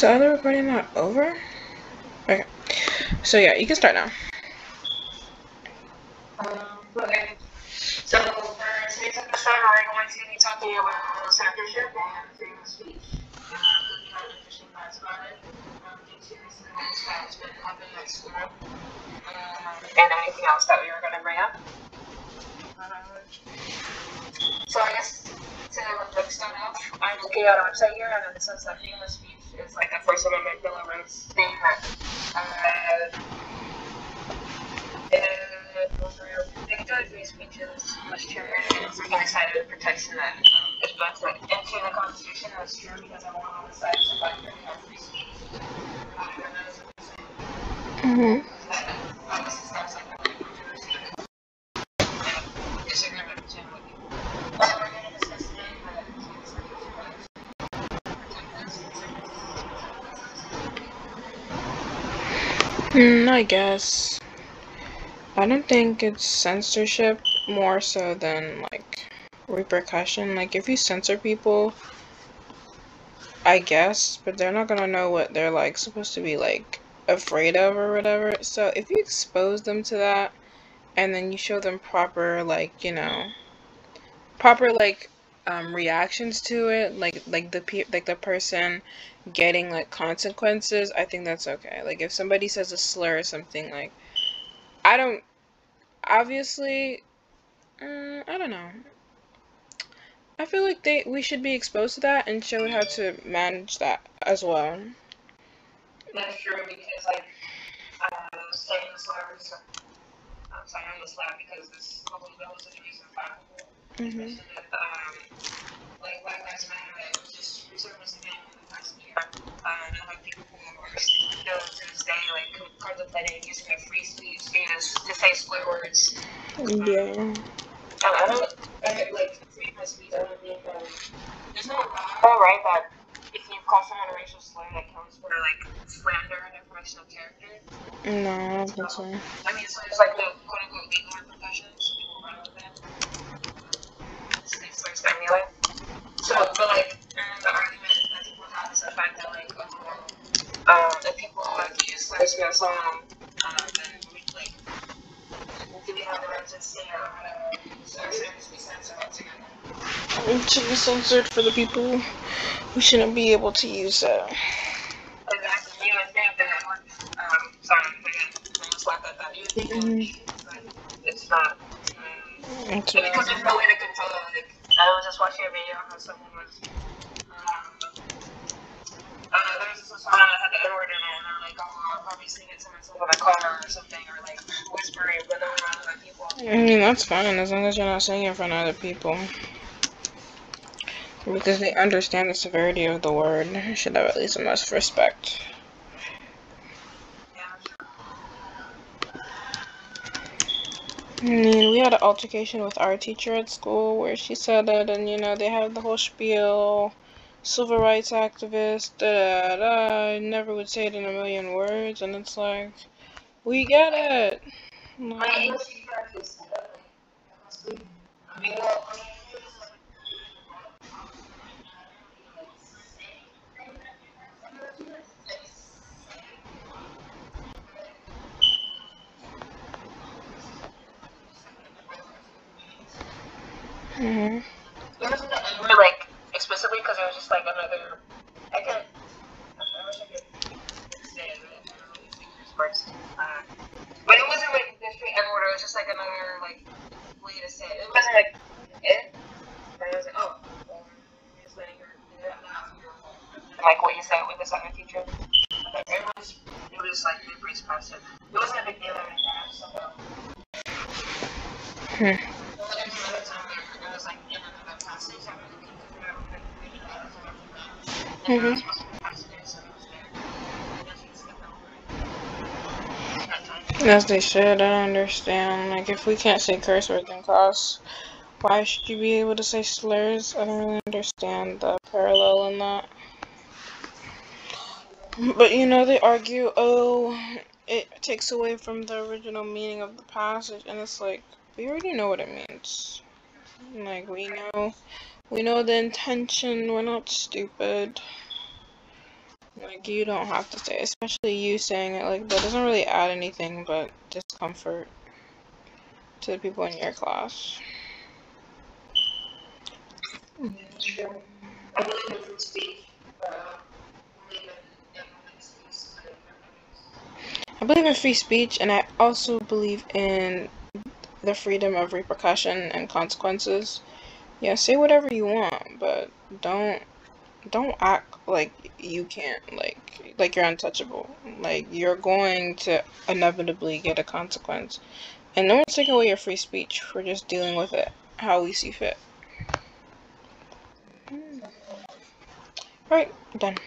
the other recording not over? Okay. So yeah, you can start now. Um, okay. So for today's episode, we're going to be talking about censorship and freedom of speech. Uh, and anything else that we were going to bring up. Um, so I guess to like start off, I'm looking at our website here, and it says that freedom of speech like a First Amendment of thing that uh, it goes through. Like the free speech is much true, and it's like a side of protection that is built like into the Constitution. That's true because I want on the side for the free speech. Um, is I'm. Mm-hmm. Mm, I guess. I don't think it's censorship more so than like repercussion. Like if you censor people, I guess, but they're not gonna know what they're like supposed to be like afraid of or whatever. So if you expose them to that and then you show them proper like, you know, proper like um reactions to it, like like the pe- like the person getting like consequences, I think that's okay. Like if somebody says a slur or something like I don't obviously uh, I don't know. I feel like they we should be exposed to that and show how to manage that as well. That's true because like saying. I'm sorry, I'm because this such a reason fact. Mhm. Um, like Black Lives Matter, just resurfaced again in the past year. Um, and like people who are still to this day like contemplating using their free speech to, to say swear words. Yeah. Um, I don't I, like of speech. I don't think um, there's no law right that if you call someone a racial slur that counts for like slander and defamation of character. No, I don't think so. I mean, so there's like the quote unquote legal repercussions. so People run with that. They slurs anyway. So, but like, and the argument that people have is the fact that like, um, if people like use someone, um, then we like, do we have the right to say or whatever? So it should be censored altogether. It should be censored for the people who shouldn't be able to use it. Exactly. You would think that, um, sorry, again, I almost laughed at that. You would think would be, it's not. Um, It's because there's no way to control it. Like, I was just watching a video how someone was, um, uh, there was this one that had the N-word in it, and they're like, oh, I'll probably sing it to myself in a car or something, or like whispering, but they're around other people. I mean, that's fine as long as you're not singing in front of other people. Because they understand the severity of the word. Should have at least enough respect. I mean, we had an altercation with our teacher at school where she said it, and you know, they have the whole spiel civil rights activist, da da da. I never would say it in a million words, and it's like, we get it. Like, mhm. It wasn't the N-word, like, explicitly, because it was just like another. I can. I wish I could say it, but I don't really think this works. Uh, but it wasn't like the straight N-word, it was just like another, like, way to say it. It wasn't like it. But it was like, oh, well, just letting her do that. Like what you said with this other teacher. Like, it was, it was like, breezed past it. Wasn't a big deal or anything, I just Hmm. That time. As they should, I don't understand. Like, if we can't say curse words in class, why should you be able to say slurs? I don't really understand the parallel in that. But you know, they argue, oh, it takes away from the original meaning of the passage, and it's like, we already know what it means. Like, we know, we know the intention, we're not stupid. Like, you don't have to say, especially you saying it, like, that doesn't really add anything but discomfort to the people in your class. I believe in free speech. And I also believe in the freedom of repercussion and consequences. Yeah, say whatever you want, but don't don't act like you can't like like you're untouchable. Like you're going to inevitably get a consequence. And no one's taking away your free speech. We're just dealing with it how we see fit. Hmm. Right, done.